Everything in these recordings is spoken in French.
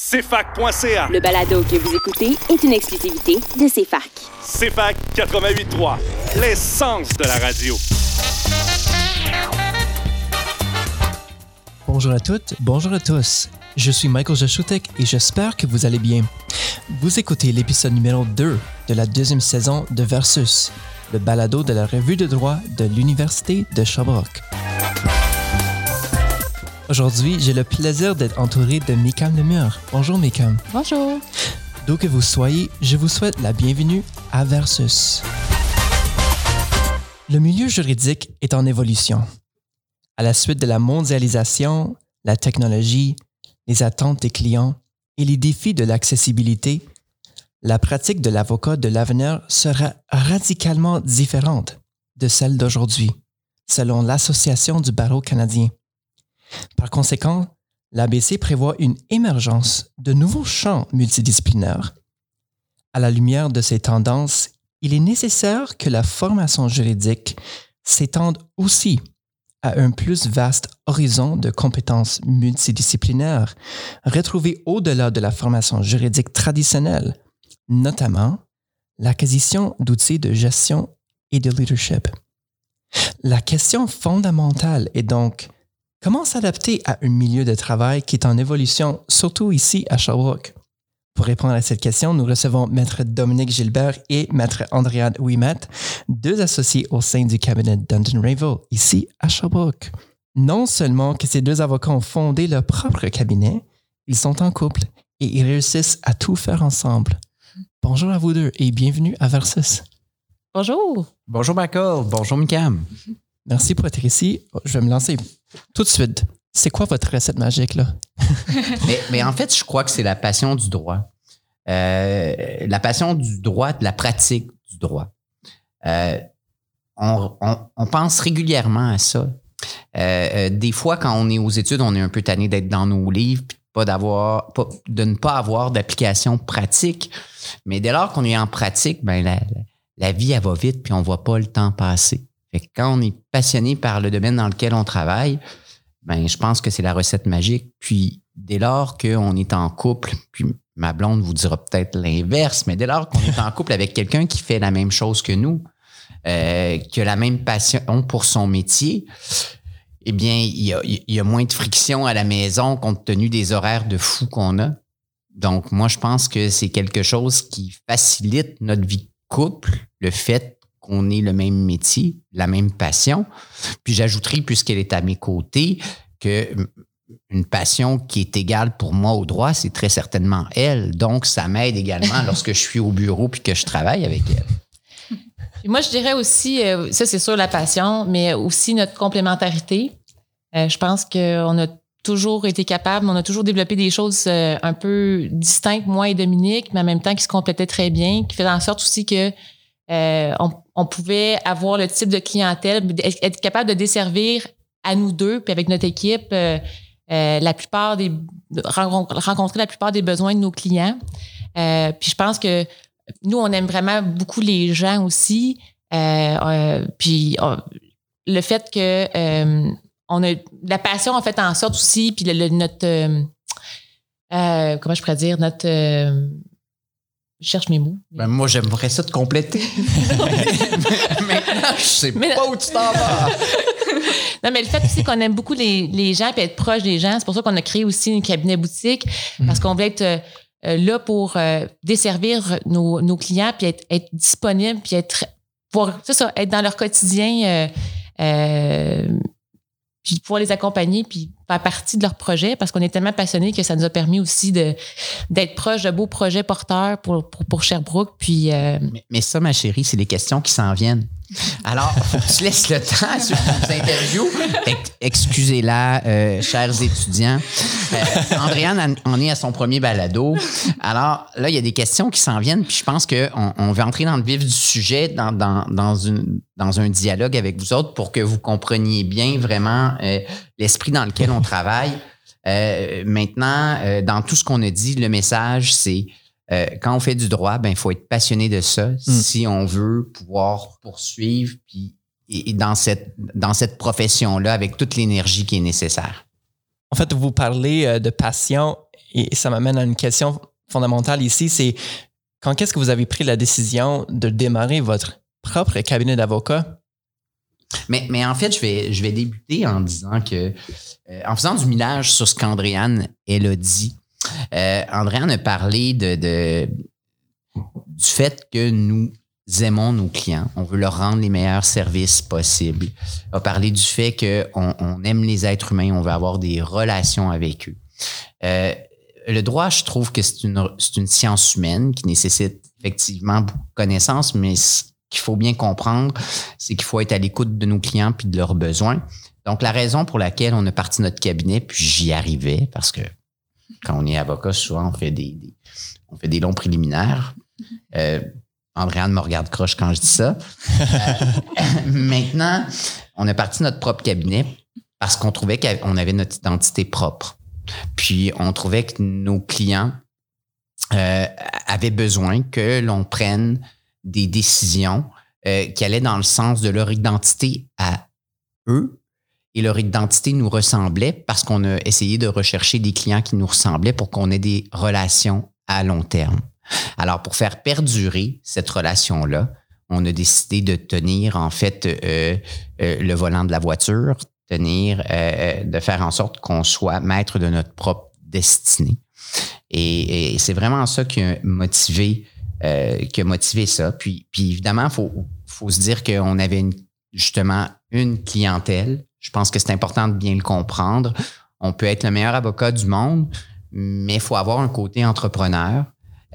CFAC.ca. Le balado que vous écoutez est une exclusivité de CFAC. CFAC 88.3, l'essence de la radio. Bonjour à toutes, bonjour à tous. Je suis Michael Jaschutek et j'espère que vous allez bien. Vous écoutez l'épisode numéro 2 de la deuxième saison de Versus, le balado de la revue de droit de l'Université de Sherbrooke. Aujourd'hui, j'ai le plaisir d'être entouré de Mikam Lemur. Bonjour Mikam. Bonjour. D'où que vous soyez, je vous souhaite la bienvenue à Versus. Le milieu juridique est en évolution. À la suite de la mondialisation, la technologie, les attentes des clients et les défis de l'accessibilité, la pratique de l'avocat de l'avenir sera radicalement différente de celle d'aujourd'hui, selon l'Association du barreau canadien. Par conséquent, l'ABC prévoit une émergence de nouveaux champs multidisciplinaires. À la lumière de ces tendances, il est nécessaire que la formation juridique s'étende aussi à un plus vaste horizon de compétences multidisciplinaires retrouvées au-delà de la formation juridique traditionnelle, notamment l'acquisition d'outils de gestion et de leadership. La question fondamentale est donc Comment s'adapter à un milieu de travail qui est en évolution, surtout ici à Sherbrooke? Pour répondre à cette question, nous recevons Maître Dominique Gilbert et Maître Andréane Ouimet, deux associés au sein du cabinet Dundon Ravel, ici à Sherbrooke. Non seulement que ces deux avocats ont fondé leur propre cabinet, ils sont en couple et ils réussissent à tout faire ensemble. Bonjour à vous deux et bienvenue à Versus. Bonjour. Bonjour Michael, bonjour Mikam. Merci pour être ici. Je vais me lancer tout de suite. C'est quoi votre recette magique, là? mais, en fait, je crois que c'est la passion du droit. Euh, la passion du droit, de la pratique du droit. Euh, on, pense régulièrement à ça. Euh, des fois, quand on est aux études, on est un peu tanné d'être dans nos livres, pas de ne pas avoir d'application pratique. Mais dès lors qu'on est en pratique, ben la, vie, elle va vite, puis on voit pas le temps passer. Quand on est passionné par le domaine dans lequel on travaille, ben, je pense que c'est la recette magique. Puis, dès lors qu'on est en couple, puis ma blonde vous dira peut-être l'inverse, mais dès lors qu'on est en couple avec quelqu'un qui fait la même chose que nous, euh, qui a la même passion pour son métier, eh bien, il y, a, il y a moins de friction à la maison compte tenu des horaires de fou qu'on a. Donc, moi, je pense que c'est quelque chose qui facilite notre vie de couple, le fait qu'on ait le même métier, la même passion. Puis j'ajouterai, puisqu'elle est à mes côtés, que une passion qui est égale pour moi au droit, c'est très certainement elle. Donc, ça m'aide également lorsque je suis au bureau puis que je travaille avec elle. Moi, je dirais aussi, euh, ça c'est sûr la passion, mais aussi notre complémentarité. Euh, je pense qu'on a toujours été capable, on a toujours développé des choses euh, un peu distinctes, moi et Dominique, mais en même temps qui se complétaient très bien, qui fait en sorte aussi que euh, on, pouvait avoir le type de clientèle, être capable de desservir à nous deux, puis avec notre équipe, euh, euh, la plupart des rencontrer la plupart des besoins de nos clients. Puis je pense que nous, on aime vraiment beaucoup les gens aussi. Puis le fait que on a la passion en fait en sorte aussi, puis le, le, notre comment je pourrais dire notre je cherche mes mots. Ben moi, j'aimerais ça te compléter. Maintenant, je sais mais pas où tu t'en vas. non, mais le fait aussi qu'on aime beaucoup les, les gens et être proche des gens, c'est pour ça qu'on a créé aussi une cabinet boutique, parce qu'on voulait être euh, là pour euh, desservir nos, nos, clients, puis être, être disponible, puis être, pour, ça, être dans leur quotidien, euh, puis pouvoir les accompagner, puis faire partie de leur projet parce qu'on est tellement passionnés que ça nous a permis aussi d'être proche de beaux projets porteurs pour, pour, pour Sherbrooke. Puis, euh... mais, ça, ma chérie, c'est les questions qui s'en viennent. Alors, faut que tu laisses le temps à ceux qui nous interviewent. Excusez-la, euh, chers étudiants. Euh, Andréane en est à son premier balado. Alors, là, il y a des questions qui s'en viennent, puis je pense qu'on on va entrer dans le vif du sujet, dans, dans, dans, une, dans un dialogue avec vous autres pour que vous compreniez bien vraiment euh, l'esprit dans lequel on travaille. Euh, maintenant, euh, dans tout ce qu'on a dit, le message, c'est euh, quand on fait du droit, ben il faut être passionné de ça mm. si on veut pouvoir poursuivre puis et, et dans cette dans cette profession là avec toute l'énergie qui est nécessaire. En fait, vous parlez de passion et ça m'amène à une question fondamentale ici, c'est quand est-ce que vous avez pris la décision de démarrer votre propre cabinet d'avocat? Mais, mais en fait, je vais, je vais débuter en disant que, euh, en faisant du millage sur ce qu'Andréane, elle a dit, euh, Andréane a parlé de, du fait que nous aimons nos clients, on veut leur rendre les meilleurs services possibles. A parlé du fait qu'on on aime les êtres humains, on veut avoir des relations avec eux. Euh, le droit, je trouve que c'est une, une science humaine qui nécessite effectivement beaucoup de connaissances, mais qu'il faut bien comprendre, c'est qu'il faut être à l'écoute de nos clients puis de leurs besoins. Donc, la raison pour laquelle on a parti notre cabinet, puis j'y arrivais, parce que quand on est avocat, souvent, on fait des, des- on fait des longs préliminaires. Euh, Andréane me regarde croche quand je dis ça. Euh, maintenant, on a parti notre propre cabinet parce qu'on trouvait qu'on avait notre identité propre. Puis on trouvait que nos clients euh, avaient besoin que l'on prenne des décisions euh, qui allaient dans le sens de leur identité à eux et leur identité nous ressemblait parce qu'on a essayé de rechercher des clients qui nous ressemblaient pour qu'on ait des relations à long terme. Alors, pour faire perdurer cette relation-là, on a décidé de tenir en fait euh, euh, le volant de la voiture, tenir, de faire en sorte qu'on soit maître de notre propre destinée. Et c'est vraiment ça qui a motivé, euh, qui a motivé ça. Puis, puis évidemment, il faut, faut se dire qu'on avait une- justement une clientèle. Je pense que c'est important de bien le comprendre. On peut être le meilleur avocat du monde, mais il faut avoir un côté entrepreneur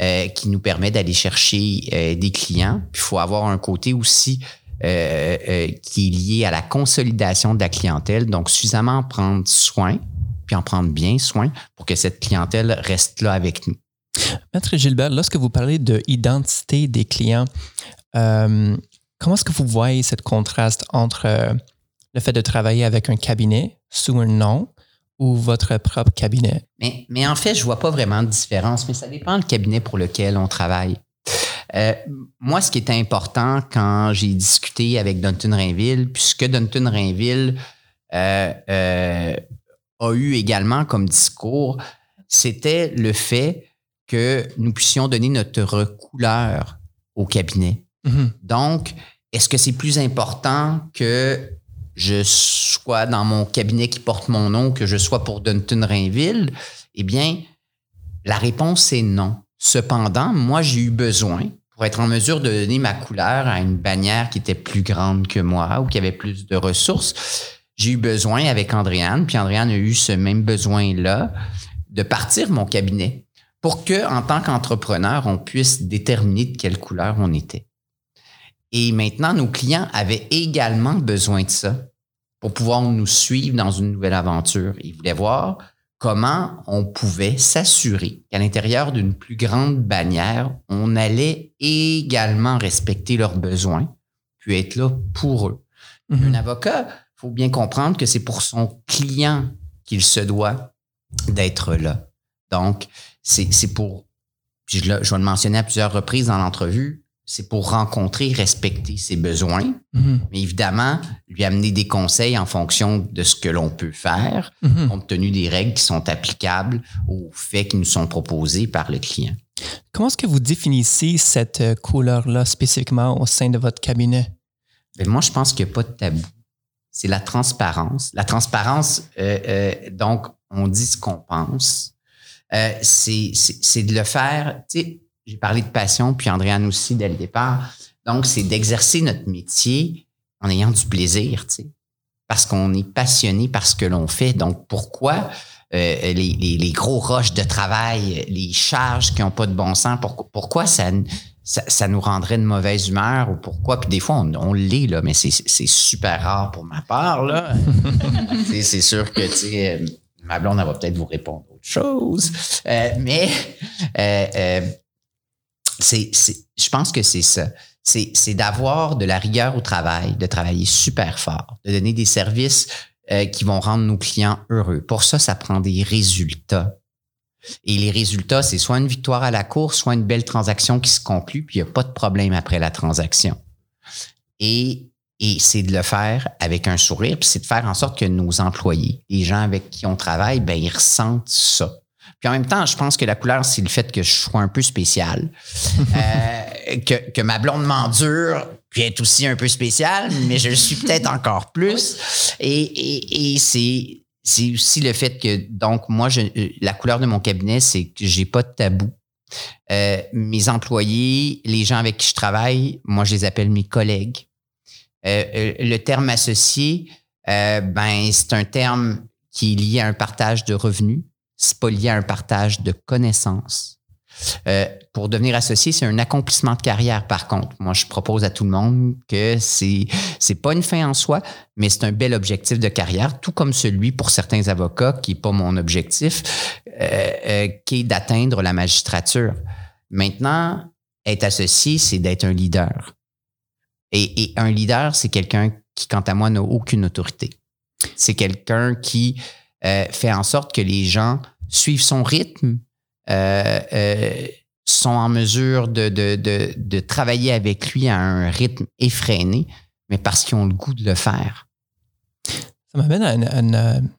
euh, qui nous permet d'aller chercher euh, des clients. Puis il faut avoir un côté aussi euh, euh, qui est lié à la consolidation de la clientèle. Donc, suffisamment en prendre soin, puis en prendre bien soin pour que cette clientèle reste là avec nous. Maître Gilbert, lorsque vous parlez de identité des clients, euh, comment est-ce que vous voyez ce contraste entre euh, le fait de travailler avec un cabinet sous un nom ou votre propre cabinet? Mais, en fait, je vois pas vraiment de différence, mais ça dépend du cabinet pour lequel on travaille. Euh, moi, ce qui était important quand j'ai discuté avec Dunton Rainville, puisque Dunton Rainville a eu également comme discours, c'était le fait que nous puissions donner notre couleur au cabinet. Mhm. Donc, est-ce que c'est plus important que je sois dans mon cabinet qui porte mon nom, que je sois pour Dunton Rainville? Eh bien, la réponse est non. Cependant, moi, j'ai eu besoin, pour être en mesure de donner ma couleur à une bannière qui était plus grande que moi ou qui avait plus de ressources, j'ai eu besoin avec Andréane, puis Andréane a eu ce même besoin-là de partir mon cabinet pour que, en tant qu'entrepreneur, on puisse déterminer de quelle couleur on était. Et maintenant, nos clients avaient également besoin de ça pour pouvoir nous suivre dans une nouvelle aventure. Ils voulaient voir comment on pouvait s'assurer qu'à l'intérieur d'une plus grande bannière, on allait également respecter leurs besoins, puis être là pour eux. Mhm. Un avocat, il faut bien comprendre que c'est pour son client qu'il se doit d'être là. Donc, c'est c'est pour, puis je, le- je vais le mentionner à plusieurs reprises dans l'entrevue, c'est pour rencontrer, respecter ses besoins, Mhm. mais évidemment, lui amener des conseils en fonction de ce que l'on peut faire, Mhm. compte tenu des règles qui sont applicables aux faits qui nous sont proposés par le client. Comment est-ce que vous définissez cette euh, couleur-là spécifiquement au sein de votre cabinet? Ben, moi, je pense qu'il n'y a pas de tabou. C'est la transparence. La transparence, euh, euh, donc, on dit ce qu'on pense. Euh, c'est de le faire. Tu sais, j'ai parlé de passion, puis Andréane aussi dès le départ. Donc, c'est d'exercer notre métier en ayant du plaisir, tu sais, parce qu'on est passionné par ce que l'on fait. Donc, pourquoi euh, les, les- les gros roches de travail, les charges qui n'ont pas de bon sens, pourquoi, pourquoi ça, ça, ça nous rendrait de mauvaise humeur ou pourquoi? Puis des fois, on, on l'est, là, mais c'est super rare pour ma part. là. C'est sûr que tu sais, euh, ma blonde, elle va peut-être vous répondre chose. Euh, mais euh, euh, c'est, je pense que c'est ça. C'est, c'est d'avoir de la rigueur au travail, de travailler super fort, de donner des services euh, qui vont rendre nos clients heureux. Pour ça, ça prend des résultats. Et les résultats, c'est soit une victoire à la course, soit une belle transaction qui se conclut, puis il n'y a pas de problème après la transaction. Et, et c'est de le faire avec un sourire, puis c'est de faire en sorte que nos employés, les gens avec qui on travaille, ben, ils ressentent ça. Puis en même temps, je pense que la couleur, c'est le fait que je sois un peu spécial. Euh, que, que ma blonde m'endure, puis est aussi un peu spéciale, mais je le suis peut-être encore plus. Et, et, et c'est c'est aussi le fait que, donc, moi, je, la couleur de mon cabinet, c'est que j'ai pas de tabou. Euh, mes employés, les gens avec qui je travaille, moi, je les appelle mes collègues. Euh, euh, le terme associé, euh, ben, c'est un terme qui est lié à un partage de revenus. C'est pas lié à un partage de connaissances. Pour devenir associé, c'est un accomplissement de carrière, par contre. Moi, je propose à tout le monde que c'est c'est pas une fin en soi, mais c'est un bel objectif de carrière, tout comme celui pour certains avocats, qui n'est pas mon objectif, qui est d'atteindre la magistrature. Maintenant, être associé, c'est d'être un leader. Et, un leader, c'est quelqu'un qui, quant à moi, n'a aucune autorité. C'est quelqu'un qui euh, fait en sorte que les gens suivent son rythme, euh, euh, sont en mesure de, de, de, travailler avec lui à un rythme effréné, mais parce qu'ils ont le goût de le faire. Ça m'amène à une,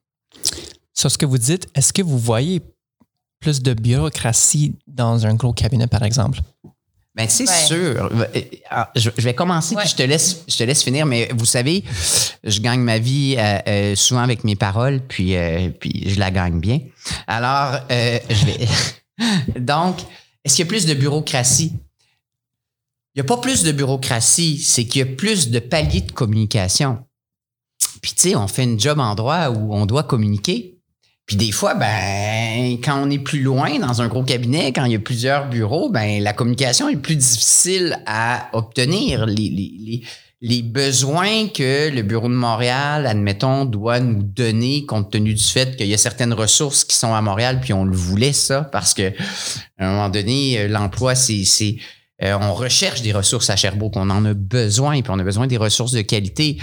sur ce que vous dites. Est-ce que vous voyez plus de bureaucratie dans un gros cabinet, par exemple? Ben, c'est Ouais. sûr. Euh, ah, Je, je vais commencer, Ouais. puis je te, laisse, je te laisse finir. Mais vous savez, je gagne ma vie euh, euh, souvent avec mes paroles, puis, euh, puis je la gagne bien. Alors, euh, je vais. Donc, est-ce qu'il y a plus de bureaucratie? Il n'y a pas plus de bureaucratie, c'est qu'il y a plus de paliers de communication. Puis, tu sais, on fait une job en droit où on doit communiquer. Puis des fois, ben, quand on est plus loin dans un gros cabinet, quand il y a plusieurs bureaux, ben, la communication est plus difficile à obtenir. Les, les, les, les besoins que le bureau de Montréal, admettons, doit nous donner compte tenu du fait qu'il y a certaines ressources qui sont à Montréal, puis on le voulait ça, parce que à un moment donné, euh, l'emploi, c'est, c'est euh, on recherche des ressources à Sherbrooke, on en a besoin, puis on a besoin des ressources de qualité.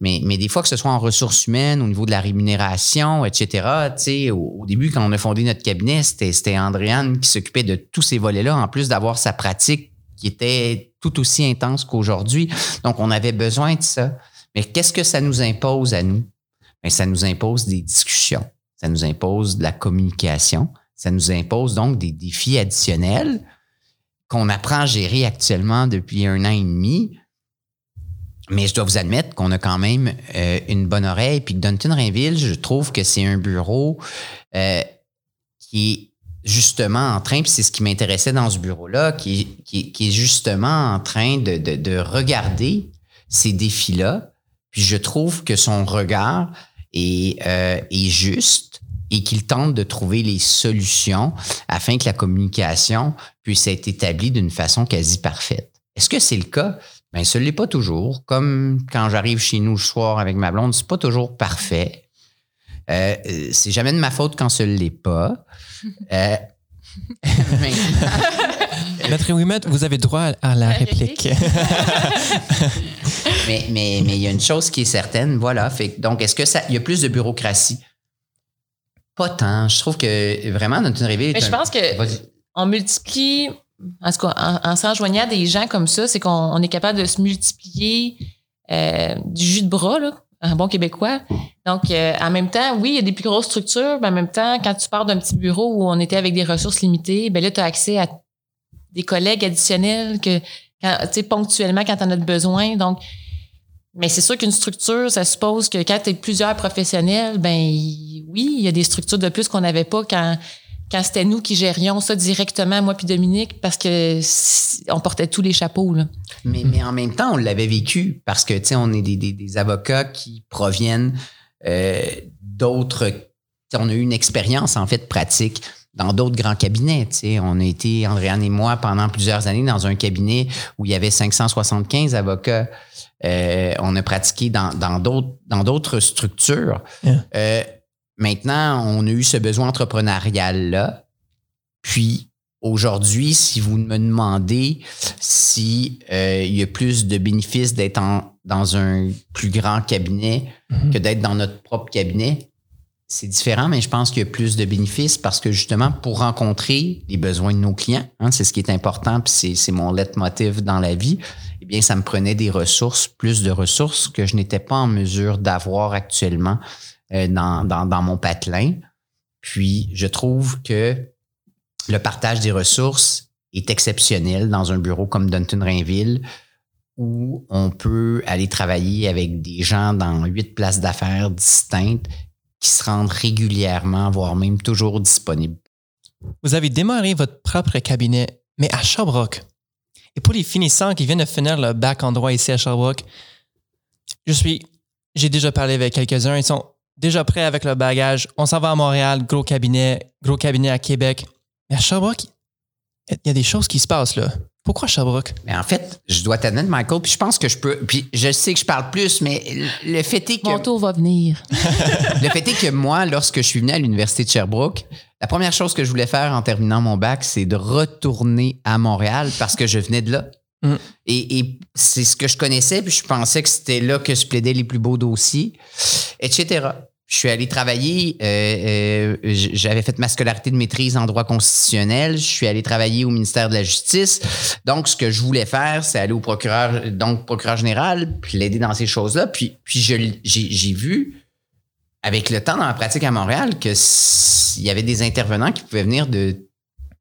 Mais, mais des fois, que ce soit en ressources humaines, au niveau de la rémunération, etc., au, au début, quand on a fondé notre cabinet, c'était, Andréane qui s'occupait de tous ces volets-là, en plus d'avoir sa pratique qui était tout aussi intense qu'aujourd'hui. Donc, on avait besoin de ça. Mais qu'est-ce que ça nous impose à nous? Ça nous impose des discussions. Ça nous impose de la communication. Ça nous impose donc des défis additionnels qu'on apprend à gérer actuellement depuis un an et demi. Mais je dois vous admettre qu'on a quand même euh, une bonne oreille. Puis que Dunton Rainville, je trouve que c'est un bureau euh, qui est justement en train, puis c'est ce qui m'intéressait dans ce bureau-là, qui, est- justement en train de, de- de regarder ces défis-là. Puis je trouve que son regard euh, est juste et qu'il tente de trouver les solutions afin que la communication puisse être établie d'une façon quasi parfaite. Est-ce que c'est le cas? Bien, ce l'est pas toujours. Comme quand j'arrive chez nous le soir avec ma blonde, c'est pas toujours parfait. Euh, euh, c'est jamais de ma faute quand ce l'est pas. Euh, mais- Maître vous avez droit à la réplique. mais mais mais il y a une chose qui est certaine, voilà. Fait, donc, est-ce que ça, il y a plus de bureaucratie? Pas tant. Je trouve que vraiment notre arrivée. Mais je pense que Vas-y. On multiplie, en en, en s'enjoignant à des gens comme ça, c'est qu'on on est capable de se multiplier euh, du jus de bras, là, en bon québécois. Donc, euh, en même temps, oui, il y a des plus grosses structures, mais en même temps, quand tu pars d'un petit bureau où on était avec des ressources limitées, ben là, tu as accès à des collègues additionnels que, tu ponctuellement, quand tu en as besoin. Donc, mais c'est sûr qu'une structure, ça suppose que quand tu es plusieurs professionnels, ben oui, il y a des structures de plus qu'on n'avait pas quand quand c'était nous qui gérions ça directement, moi puis Dominique, parce que on portait tous les chapeaux. Là. Mais, mais en même temps, on l'avait vécu parce que, tu sais, on est des, des, des avocats qui proviennent euh, d'autres. On a eu une expérience, en fait, pratique dans d'autres grands cabinets. tu sais. On a été, Andréane et moi, pendant plusieurs années dans un cabinet où il y avait 575 avocats. Euh, on a pratiqué dans dans d'autres dans d'autres structures. Yeah. Euh, maintenant, on a eu ce besoin entrepreneurial-là. Puis, aujourd'hui, si vous me demandez si euh, y a plus de bénéfices d'être dans un plus grand cabinet Mhm. que d'être dans notre propre cabinet, c'est différent, mais je pense qu'il y a plus de bénéfices parce que justement, pour rencontrer les besoins de nos clients, hein, c'est ce qui est important, puis c'est, mon leitmotiv dans la vie, eh bien, ça me prenait des ressources, plus de ressources que je n'étais pas en mesure d'avoir actuellement dans, dans, dans mon patelin. Puis, je trouve que le partage des ressources est exceptionnel dans un bureau comme Dunton Rainville où on peut aller travailler avec des gens dans huit places d'affaires distinctes qui se rendent régulièrement, voire même toujours disponibles. Vous avez démarré votre propre cabinet, mais à Sherbrooke. Et pour les finissants qui viennent de finir le bac en droit ici à Sherbrooke, je suis, j'ai déjà parlé avec quelques-uns, ils sont déjà prêts avec le bagage. On s'en va à Montréal, gros cabinet, gros cabinet à Québec. Mais à Sherbrooke, il y a des choses qui se passent là. Pourquoi Sherbrooke? Mais en fait, je dois t'admettre, Michael, puis je pense que je peux. Puis je sais que je parle plus, mais le fait est que. Mon tour va venir. le fait est que moi, lorsque je suis venu à l'Université de Sherbrooke, la première chose que je voulais faire en terminant mon bac, c'est de retourner à Montréal parce que je venais de là. Mm. Et, c'est ce que je connaissais, puis je pensais que c'était là que se plaidaient les plus beaux dossiers, etc. Je suis allé travailler, euh, euh, j'avais fait ma scolarité de maîtrise en droit constitutionnel, je suis allé travailler au ministère de la Justice. Donc, ce que je voulais faire, c'est aller au procureur, donc procureur général, puis l'aider dans ces choses-là. Puis, puis je j'ai vu, avec le temps dans la pratique à Montréal, que s- il y avait des intervenants qui pouvaient venir de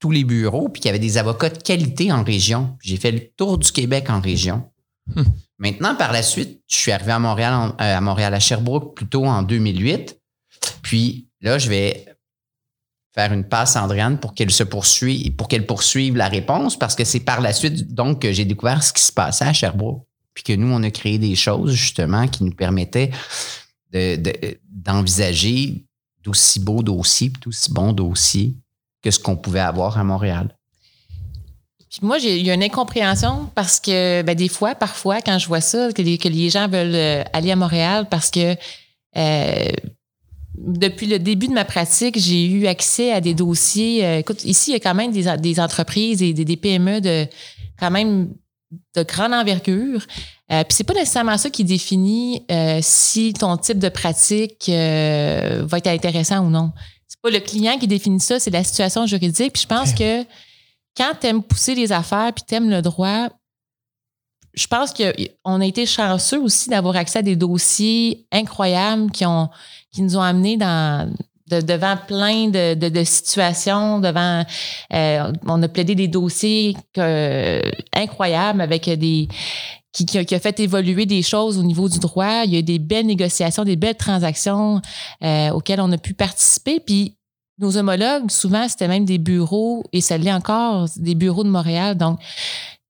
tous les bureaux, puis qu'il y avait des avocats de qualité en région. J'ai fait le tour du Québec en région. Hmm. Maintenant, par la suite, je suis arrivé à Montréal, en- euh, à Montréal, à Sherbrooke, plutôt en 2008. Puis là, je vais faire une passe à Andréane pour qu'elle se poursuive, pour qu'elle poursuive la réponse, parce que c'est par la suite, donc, que j'ai découvert ce qui se passait à Sherbrooke. Puis que nous, on a créé des choses, justement, qui nous permettaient de- de- d'envisager d'aussi beaux dossiers, d'aussi bons dossiers que ce qu'on pouvait avoir à Montréal. Puis moi, j'ai eu une incompréhension parce que ben, des fois, parfois, quand je vois ça, que les, gens veulent euh, aller à Montréal parce que euh, depuis le début de ma pratique, j'ai eu accès à des dossiers. euh, écoute, ici, il y a quand même des, entreprises et des, PME de quand même de grande envergure. Puis c'est pas nécessairement ça qui définit si ton type de pratique va être intéressant ou non. C'est pas le client qui définit ça, c'est la situation juridique. Puis je pense que quand tu aimes pousser les affaires puis tu aimes le droit, je pense qu'on a été chanceux aussi d'avoir accès à des dossiers incroyables qui, ont, qui nous ont amenés dans, de- devant plein de, de- de situations, devant euh, on a plaidé des dossiers que- incroyables avec des qui, qui a, qui a fait évoluer des choses au niveau du droit. Il y a eu des belles négociations, des belles transactions euh, auxquelles on a pu participer. Puis nos homologues, souvent, c'était même des bureaux, et ça l'est encore, des bureaux de Montréal. Donc,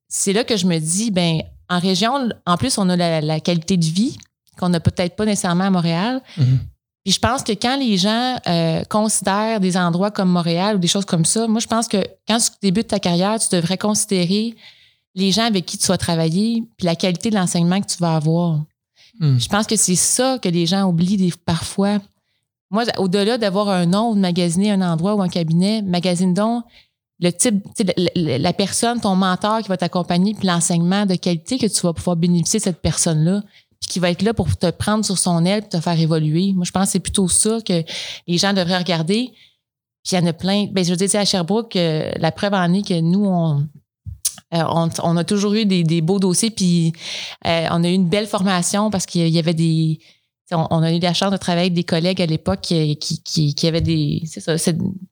c'est là que je me dis, ben en région, en plus, on a la, la qualité de vie qu'on n'a peut-être pas nécessairement à Montréal. Mhm. Puis je pense que quand les gens euh, considèrent des endroits comme Montréal ou des choses comme ça, moi, je pense que quand tu débutes ta carrière, tu devrais considérer les gens avec qui tu vas travailler puis la qualité de l'enseignement que tu vas avoir. Hmm. Je pense que c'est ça que les gens oublient des, parfois. Moi, au-delà d'avoir un nom ou de magasiner un endroit ou un cabinet, magasine donc le type, la, personne, ton mentor qui va t'accompagner, puis l'enseignement de qualité que tu vas pouvoir bénéficier de cette personne-là, puis qui va être là pour te prendre sur son aile, puis te faire évoluer. Moi, je pense que c'est plutôt ça que les gens devraient regarder. Puis il y en a plein. Ben, je veux dire, à Sherbrooke, euh, la preuve en est que nous, on, euh, on, a toujours eu des, beaux dossiers, puis euh, on a eu une belle formation parce qu'il y avait des. On, a eu la chance de travailler avec des collègues à l'époque qui, avaient des. C'est ça,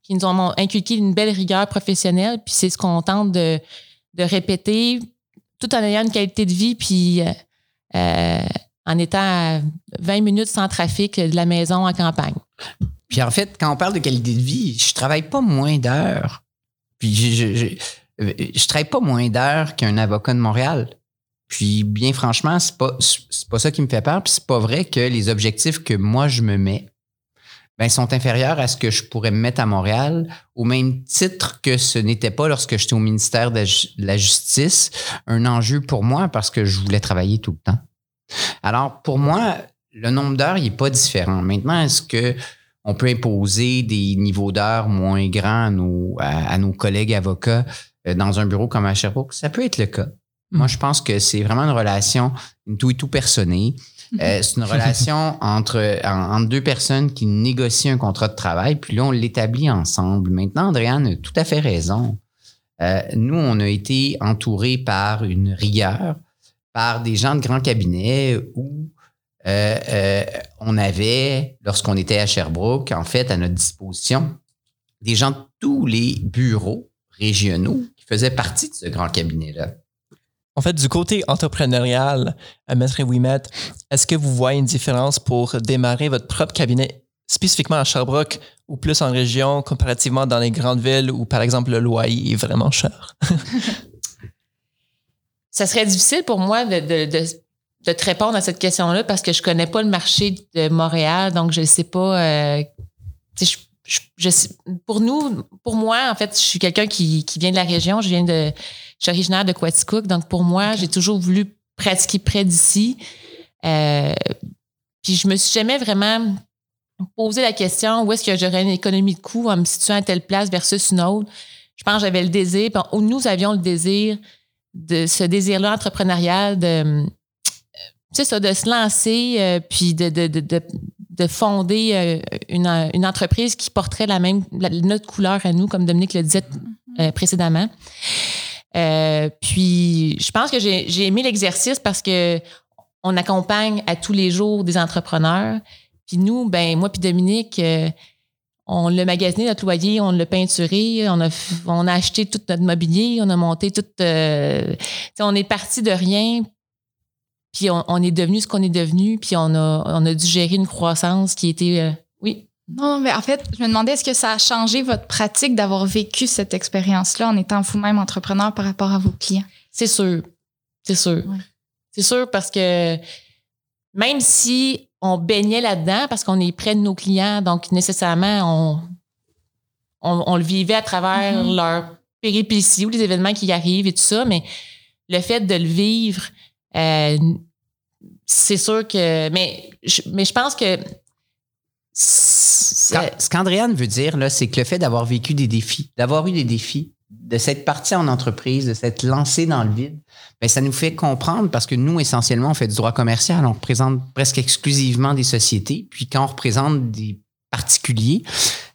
qui nous ont inculqué une belle rigueur professionnelle, puis c'est ce qu'on tente de, répéter tout en ayant une qualité de vie, puis euh, en étant à 20 minutes sans trafic de la maison en campagne. Puis en fait, quand on parle de qualité de vie, je travaille pas moins d'heures. Puis je travaille pas moins d'heures qu'un avocat de Montréal. Puis bien franchement, c'est pas pas ça qui me fait peur. Puis c'est pas vrai que les objectifs que moi je me mets ben, sont inférieurs à ce que je pourrais me mettre à Montréal, au même titre que ce n'était pas lorsque j'étais au ministère de la Justice un enjeu pour moi parce que je voulais travailler tout le temps. Alors, pour moi, le nombre d'heures, n'est pas différent. Maintenant, est-ce que on peut imposer des niveaux d'heures moins grands à nos, à, nos collègues avocats euh, dans un bureau comme à Sherbrooke? Ça peut être le cas. Moi, je pense que c'est vraiment une relation une tout et tout personnée. Euh, c'est une relation entre, en- entre deux personnes qui négocient un contrat de travail, puis là, on l'établit ensemble. Maintenant, Andréane a tout à fait raison. Euh, nous, on a été entourés par une rigueur, par des gens de grands cabinets où euh, euh, on avait, lorsqu'on était à Sherbrooke, en fait, à notre disposition des gens de tous les bureaux régionaux qui faisaient partie de ce grand cabinet-là. En fait, du côté entrepreneurial, à Maître Wimet, est-ce que vous voyez une différence pour démarrer votre propre cabinet spécifiquement à Sherbrooke ou plus en région comparativement dans les grandes villes où, par exemple, le loyer est vraiment cher? ça serait difficile pour moi de, de, de, de te répondre à cette question-là parce que je connais pas le marché de Montréal, donc je ne sais pas. Euh, je, je, je, pour nous, pour moi, en fait, je suis quelqu'un qui, qui vient de la région. Je viens de, je suis originaire de Quaticook, donc pour moi, j'ai toujours voulu pratiquer près d'ici. Euh, puis je me suis jamais vraiment posé la question où est-ce que j'aurais une économie de coût en me situant à telle place versus une autre? Je pense que j'avais le désir, nous avions le désir de ce désir-là entrepreneurial de c'est ça, de se lancer euh, puis de, de, de, de fonder euh, une, une, entreprise qui porterait la même notre couleur à nous, comme Dominique le disait euh, précédemment. puis je pense que j'ai aimé l'exercice parce que on accompagne à tous les jours des entrepreneurs. Puis nous, ben moi puis Dominique, on l'a magasiné, notre loyer, on l'a peinturé, on a, on a acheté tout notre mobilier, on a monté tout. on est parti de rien puis on, est devenu ce qu'on est devenu, puis on a, on a dû gérer une croissance qui était. Euh, oui. Non, mais en fait, je me demandais est-ce que ça a changé votre pratique d'avoir vécu cette expérience-là en étant vous-même entrepreneur par rapport à vos clients? C'est sûr. C'est sûr. C'est sûr parce que même si on baignait là-dedans, parce qu'on est près de nos clients, donc nécessairement, on, on, le vivait à travers mm-hmm. leur péripéties ou les événements qui arrivent et tout ça, mais le fait de le vivre, euh, c'est sûr que. Mais je, mais je pense que. Ce qu'Andréane veut dire, là, c'est que le fait d'avoir vécu des défis, d'avoir eu des défis, de s'être parti en entreprise, de s'être lancé dans le vide, bien, ça nous fait comprendre parce que nous, essentiellement, on fait du droit commercial, on représente presque exclusivement des sociétés. Puis quand on représente des particuliers,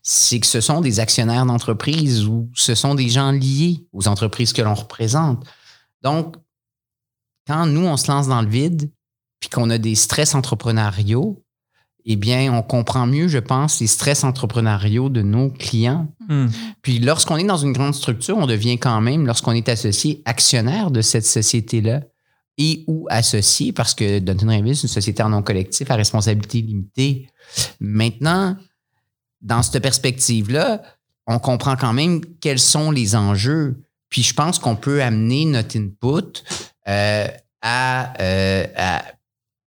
c'est que ce sont des actionnaires d'entreprise ou ce sont des gens liés aux entreprises que l'on représente. Donc, quand nous, on se lance dans le vide, puis qu'on a des stress entrepreneuriaux, eh bien, on comprend mieux, je pense, les stress entrepreneuriaux de nos clients. Hmm. Puis lorsqu'on est dans une grande structure, on devient quand même, lorsqu'on est associé, actionnaire de cette société-là et ou associé, parce que Dunton Reville, c'est une société en nom collectif à responsabilité limitée. Maintenant, dans cette perspective-là, on comprend quand même quels sont les enjeux. Puis je pense qu'on peut amener notre input euh, euh, à,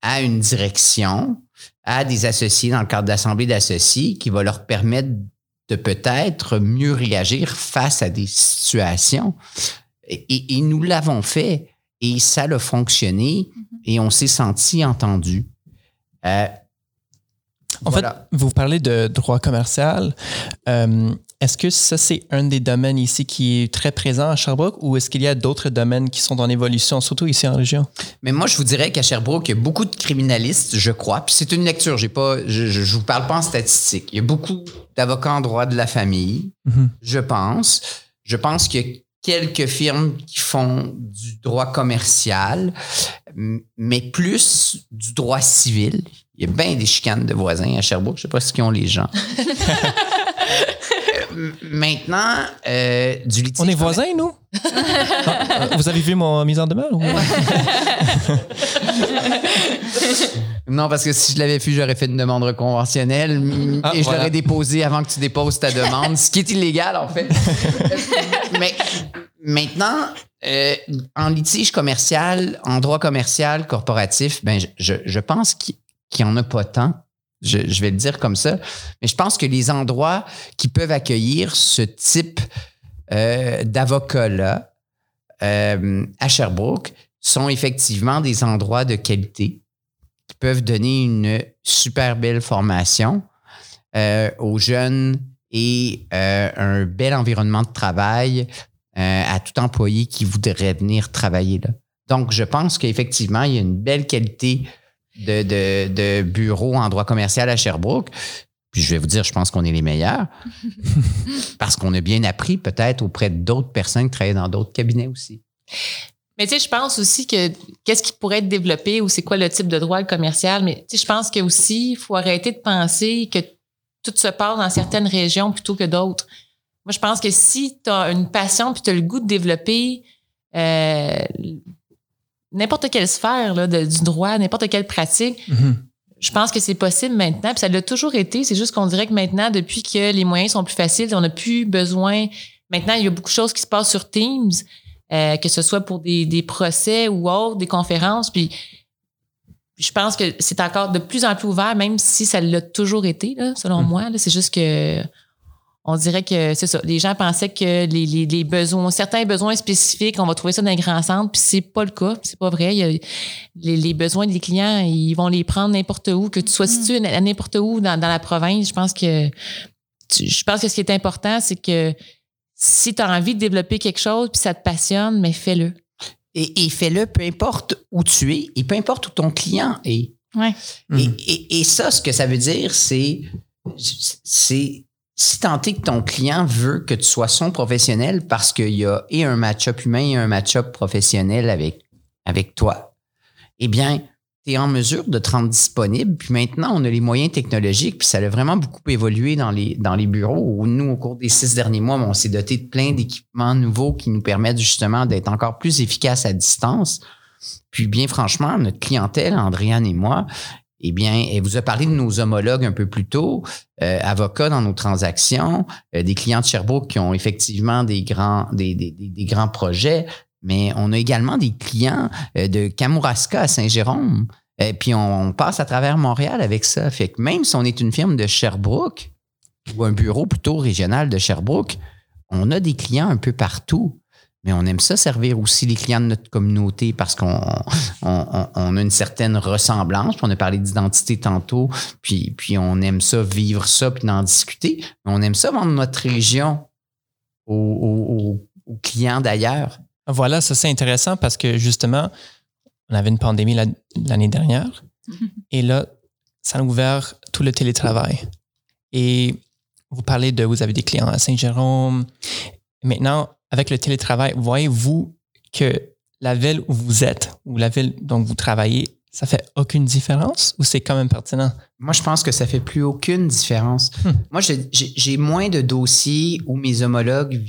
à, une direction, à des associés dans le cadre d'assemblée d'associés qui va leur permettre de peut-être mieux réagir face à des situations. Et, nous l'avons fait et ça a fonctionné mm-hmm. et on s'est senti entendu. Euh, en fait, vous parlez de droit commercial. Est-ce que ça, c'est un des domaines ici qui est très présent à Sherbrooke ou est-ce qu'il y a d'autres domaines qui sont en évolution, surtout ici en région? Mais moi, je vous dirais qu'à Sherbrooke, il y a beaucoup de criminalistes, je crois. Puis c'est une lecture, j'ai pas, je, je, vous parle pas en statistique. Il y a beaucoup d'avocats en droit de la famille, mm-hmm. je pense. Je pense qu'il y a quelques firmes qui font du droit commercial, mais plus du droit civil. Il y a bien des chicanes de voisins à Sherbrooke. Je sais pas ce qu'ils ont les gens. maintenant, euh, du litige. On est voisins, nous? Ah, vous avez vu mon mise en demeure? non, parce que si je l'avais vu, j'aurais fait une demande conventionnelle ah, et je l'aurais déposée avant que tu déposes ta demande, ce qui est illégal, en fait. Mais maintenant, euh, en litige commercial, en droit commercial corporatif, ben, je, je pense qu'il n'y en a pas tant. Je, vais le dire comme ça. Mais je pense que les endroits qui peuvent accueillir ce type euh, d'avocat-là euh, à Sherbrooke sont effectivement des endroits de qualité qui peuvent donner une super belle formation euh, aux jeunes et un bel environnement de travail à tout employé qui voudrait venir travailler là. Donc, je pense qu'effectivement, il y a une belle qualité de, de, bureaux en droit commercial à Sherbrooke. Puis je vais vous dire, je pense qu'on est les meilleurs parce qu'on a bien appris peut-être auprès d'autres personnes qui travaillent dans d'autres cabinets aussi. Mais tu sais, je pense aussi que qu'est-ce qui pourrait être développé ou c'est quoi le type de droit commercial? Mais tu sais, je pense qu'aussi, il faut arrêter de penser que tout se passe dans certaines régions plutôt que d'autres. Moi, je pense que si tu as une passion puis tu as le goût de développer euh, n'importe quelle sphère là, de- du droit, n'importe quelle pratique, Mhm. je pense que c'est possible maintenant. Puis ça l'a toujours été. C'est juste qu'on dirait que maintenant, depuis que les moyens sont plus faciles, on n'a plus besoin. Maintenant, il y a beaucoup de choses qui se passent sur Teams, euh, que ce soit pour des, des procès ou autres, des conférences. Puis je pense que c'est encore de plus en plus ouvert, même si ça l'a toujours été, là, selon Mm. moi. C'est juste que on dirait que c'est ça. Les gens pensaient que les, les- les besoins, certains besoins spécifiques, on va trouver ça dans les grands centres, puis c'est pas le cas, c'est pas vrai. Il y a- les, les besoins des clients, ils vont les prendre n'importe où, que tu sois situé à n'importe où dans, dans la province. Je pense que tu- je pense que ce qui est important, c'est que si tu as envie de développer quelque chose puis ça te passionne, mais fais-le. Et, et fais-le peu importe où tu es et peu importe où ton client est. Ouais. Et, et- et ça, ce que ça veut dire, c'est, c'est si tant est que ton client veut que tu sois son professionnel parce qu'il y a et un match-up humain et un match-up professionnel avec, toi, eh bien, tu es en mesure de te rendre disponible. Puis maintenant, on a les moyens technologiques, puis ça a vraiment beaucoup évolué dans les, dans les bureaux où nous, au cours des six derniers mois, on s'est doté de plein d'équipements nouveaux qui nous permettent justement d'être encore plus efficaces à distance. Puis bien franchement, notre clientèle, Andréane et moi, eh bien, elle vous a parlé de nos homologues un peu plus tôt, euh, avocats dans nos transactions, euh, des clients de Sherbrooke qui ont effectivement des grands, projets, mais on a également des clients euh, de Kamouraska à Saint-Jérôme. Et puis on, on passe à travers Montréal avec ça. Fait que même si on est une firme de Sherbrooke ou un bureau plutôt régional de Sherbrooke, on a des clients un peu partout. Mais on aime ça servir aussi les clients de notre communauté parce qu'on on, a une certaine ressemblance. Puis on a parlé d'identité tantôt, puis, puis on aime ça, vivre ça, puis d'en discuter. Mais on aime ça vendre notre région aux, aux- clients d'ailleurs. Voilà, ça c'est intéressant parce que justement, on avait une pandémie la- l'année dernière et là, ça a ouvert tout le télétravail. Et vous parlez de, vous avez des clients à Saint-Jérôme. Maintenant, avec le télétravail, voyez-vous que la ville où vous êtes ou la ville dont vous travaillez, ça fait aucune différence ou c'est quand même pertinent? Moi, je pense que ça fait plus aucune différence. Hmm. Moi, j'ai- moins de dossiers où mes homologues,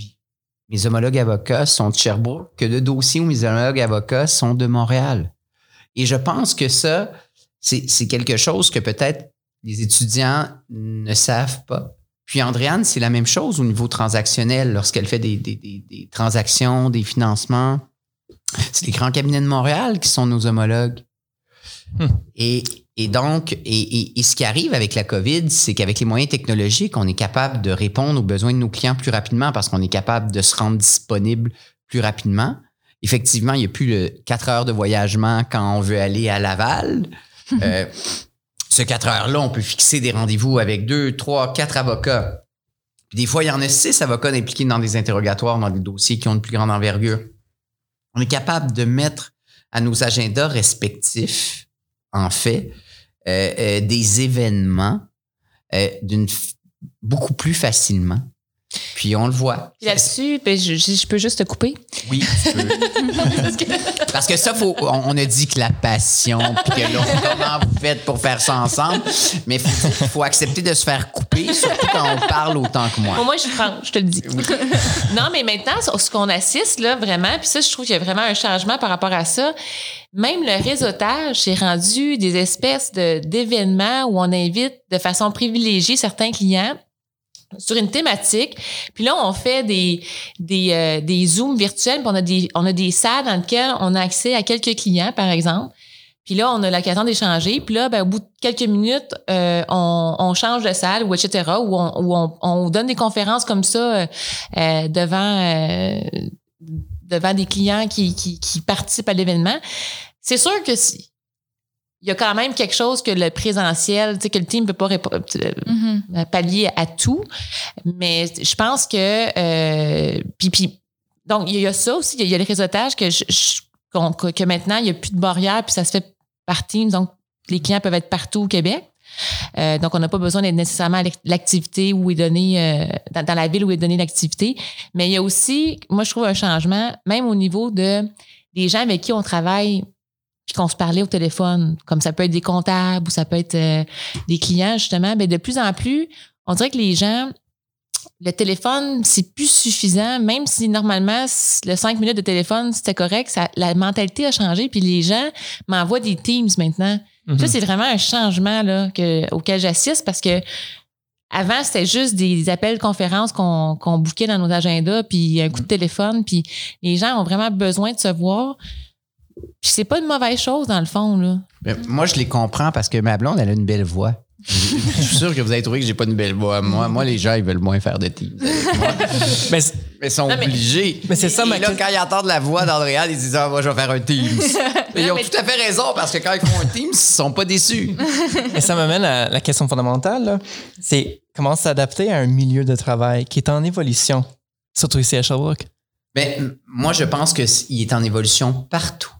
mes homologues avocats sont de Sherbrooke que de dossiers où mes homologues avocats sont de Montréal. Et je pense que ça, c'est quelque chose que peut-être les étudiants ne savent pas. Puis Andréane, c'est la même chose au niveau transactionnel lorsqu'elle fait des, des- des- des transactions, des financements. C'est les grands cabinets de Montréal qui sont nos homologues. Hmm. Et, et donc, et, et- et ce qui arrive avec la COVID, c'est qu'avec les moyens technologiques, on est capable de répondre aux besoins de nos clients plus rapidement parce qu'on est capable de se rendre disponible plus rapidement. Effectivement, il n'y a plus le 4 heures de voyagement quand on veut aller à Laval. Euh, ce 4 heures-là, on peut fixer des rendez-vous avec deux, trois, quatre avocats. Puis des fois, il y en a six avocats impliqués dans des interrogatoires, dans des dossiers qui ont une plus grande envergure. On est capable de mettre à nos agendas respectifs, en fait, euh, euh, des événements euh, d'une beaucoup plus facilement. Puis on le voit. Puis là-dessus, ben, je, je- peux juste te couper. Oui, tu peux. Parce que- Parce que ça, faut, on, on a dit que la passion, puis que là, comment vous faites pour faire ça ensemble. Mais il faut, accepter de se faire couper, surtout quand on parle autant que moi. Au moins, je te le dis. non, mais maintenant, ce qu'on assiste, là, vraiment, puis ça, je trouve qu'il y a vraiment un changement par rapport à ça. Même le réseautage s'est rendu des espèces de, d'événements où on invite de façon privilégiée certains clients sur une thématique. Puis là, on fait euh, des Zooms virtuels, puis on a, des, on a des salles dans lesquelles on a accès à quelques clients, par exemple. Puis là, on a l'occasion d'échanger. Puis là, ben, au bout de quelques minutes, euh, on, change de salle ou etc. Ou on, donne des conférences comme ça euh, devant devant des clients qui participent à l'événement. C'est sûr que si- il y a quand même quelque chose que le présentiel, tu sais, que le team ne peut pas répo- euh, Mhm. pallier à tout. Mais je pense que euh, puis, puis donc il y a ça aussi, il y a le réseautage que je- je- que, maintenant il n'y a plus de barrière puis ça se fait par team, donc les clients peuvent être partout au Québec. Euh, donc on n'a pas besoin d'être nécessairement à l'ac- l'activité où est donnée euh, dans, dans la ville où est donnée l'activité. Mais il y a aussi, moi je trouve un changement même au niveau de des gens avec qui on travaille puis qu'on se parlait au téléphone, comme ça peut être des comptables ou ça peut être euh, des clients, justement, mais de plus en plus, on dirait que les gens le téléphone, c'est plus suffisant, même si normalement, le 5 minutes de téléphone, c'était correct, ça, la mentalité a changé, puis les gens m'envoient des Teams maintenant. Mhm. Ça, c'est vraiment un changement là, que, auquel j'assiste parce que avant, c'était juste des appels conférences qu'on qu'on bouquait dans nos agendas, puis un coup de téléphone, puis les gens ont vraiment besoin de se voir. Puis c'est pas une mauvaise chose, dans le fond. Là. Mais moi, je les comprends parce que ma blonde, elle a une belle voix. Je suis sûr que vous avez trouvé que j'ai pas une belle voix. Moi, moi, les gens, ils veulent moins faire de moi. Mais Mais ils sont Non, mais- obligés. Mais c'est ça, ma là, question. quand ils entendent la voix d'Andréal, ils disent Ah, moi, je vais faire un Teams. ils ont mais- tout à fait raison parce que quand ils font un Teams, ils sont pas déçus. Et ça m'amène à la question fondamentale, là. c'est comment s'adapter à un milieu de travail qui est en évolution, surtout ici à Sherbrooke? Mais m- moi, je pense qu'il est en évolution partout.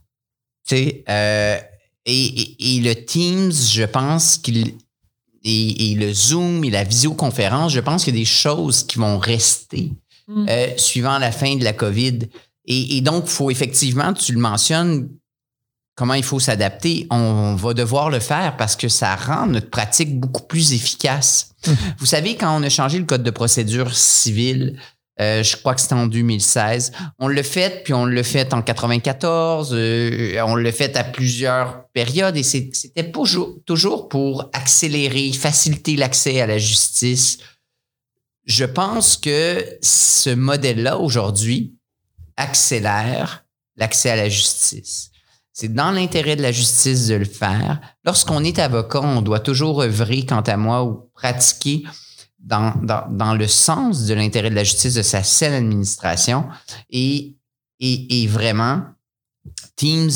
Sais, euh, et, et- et le Teams, je pense qu'il. Et, et le Zoom et la visioconférence, je pense qu'il y a des choses qui vont rester Mm. euh, suivant la fin de la COVID. Et, et donc, il faut effectivement, tu le mentionnes, comment il faut s'adapter. On va devoir le faire parce que ça rend notre pratique beaucoup plus efficace. Vous savez, quand on a changé le code de procédure civile, euh, je crois que c'était en 2016. On l'a fait, puis on l'a fait en 94. euh, on l'a fait à plusieurs périodes et c'était toujours pour accélérer, faciliter l'accès à la justice. Je pense que ce modèle-là, aujourd'hui, accélère l'accès à la justice. C'est dans l'intérêt de la justice de le faire. Lorsqu'on est avocat, on doit toujours œuvrer, quant à moi, ou pratiquer dans, dans, dans le sens de l'intérêt de la justice, de sa saine administration. Et, et, et vraiment, Teams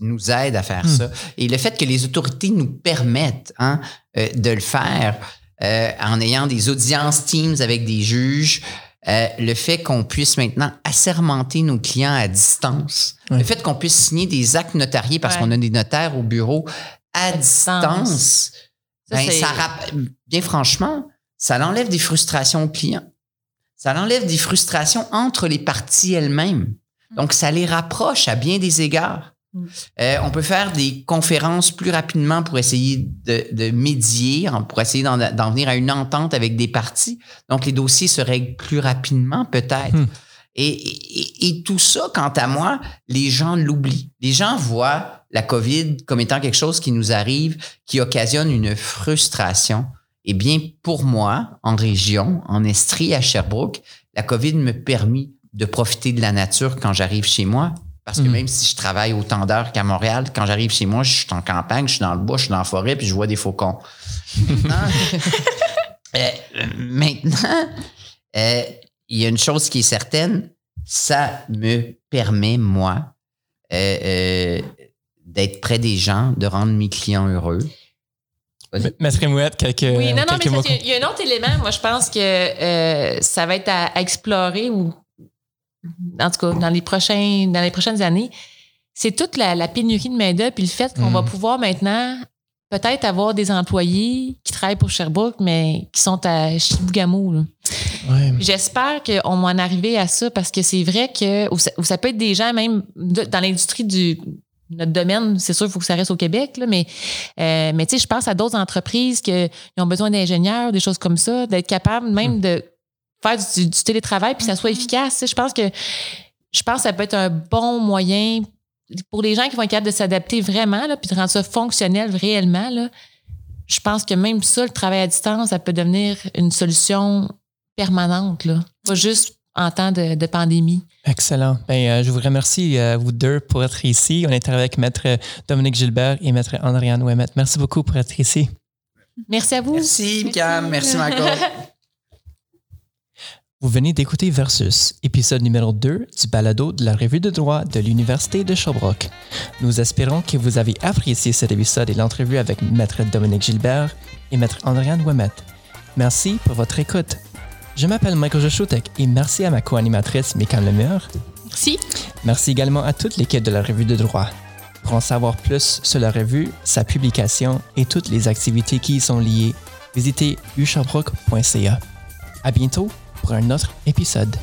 nous aide à faire Hmm. ça. Et le fait que les autorités nous permettent hein, euh, de le faire euh, en ayant des audiences Teams avec des juges, euh, le fait qu'on puisse maintenant assermenter nos clients à distance, le fait qu'on puisse signer des actes notariés parce Ouais. qu'on a des notaires au bureau à, distance. distance, Ça, ben, ça bien franchement, ça enlève des frustrations aux clients. Ça enlève des frustrations entre les parties elles-mêmes. Donc, ça les rapproche à bien des égards. Mm. Euh, on peut faire des conférences plus rapidement pour essayer de, de médier, pour essayer d'en, d'en venir à une entente avec des parties. Donc, les dossiers se règlent plus rapidement, peut-être. Hmm. Et, et- et tout ça, quant à moi, les gens l'oublient. Les gens voient la COVID comme étant quelque chose qui nous arrive, qui occasionne une frustration. Eh bien, pour moi, en région, en Estrie, à Sherbrooke, la COVID me permet de profiter de la nature quand j'arrive chez moi. Parce que Mhm. même si je travaille autant d'heures qu'à Montréal, quand j'arrive chez moi, je suis en campagne, je suis dans le bois, je suis dans la forêt, puis je vois des faucons. Maintenant, euh, maintenant, euh, il y a une chose qui est certaine, ça me permet, moi, euh, d'être près des gens, de rendre mes clients heureux. Maître Mouette, quelques, Oui, non, non, quelques mais mots. il y a- un autre élément, moi, je pense que euh, ça va être à, à explorer ou, en tout cas, dans les, prochains, dans les prochaines années. C'est toute la, la pénurie de main-d'œuvre puis le fait qu'on Mm. va pouvoir maintenant peut-être avoir des employés qui travaillent pour Sherbrooke, mais qui sont à Chibougamau. Ouais. J'espère qu'on va en arriver à ça parce que c'est vrai que, ou ça, ou ça peut être des gens même de- dans l'industrie du notre domaine, c'est sûr, il faut que ça reste au Québec, là, mais, euh, mais tu sais, je pense à d'autres entreprises qui ont besoin d'ingénieurs, des choses comme ça, d'être capables même de faire du, du télétravail puis que ça soit efficace. tu sais. Je pense que je pense que ça peut être un bon moyen pour les gens qui vont être capables de s'adapter vraiment, là, puis de rendre ça fonctionnel réellement. Là, je pense que même ça, le travail à distance, ça peut devenir une solution permanente, là. Pas juste en temps de, de pandémie. Excellent. Ben, euh, je vous remercie, euh, vous deux, pour être ici. On est avec Maître Dominique Gilbert et Maître Andréane Ouemet. Merci beaucoup pour être ici. Merci à vous. Merci, Cam. Merci, Michael. Vous venez d'écouter Versus, épisode numéro 2 du balado de la revue de droit de l'Université de Sherbrooke. Nous espérons que vous avez apprécié cet épisode et l'entrevue avec Maître Dominique Gilbert et Maître Andréane Ouemet. Merci pour votre écoute. Je m'appelle Michael Joshotek et merci à ma co-animatrice Mécan Lemeur. Merci. Merci également à toute l'équipe de la revue de droit. Pour en savoir plus sur la revue, sa publication et toutes les activités qui y sont liées, visitez ushabrook.ca. À bientôt pour un autre épisode.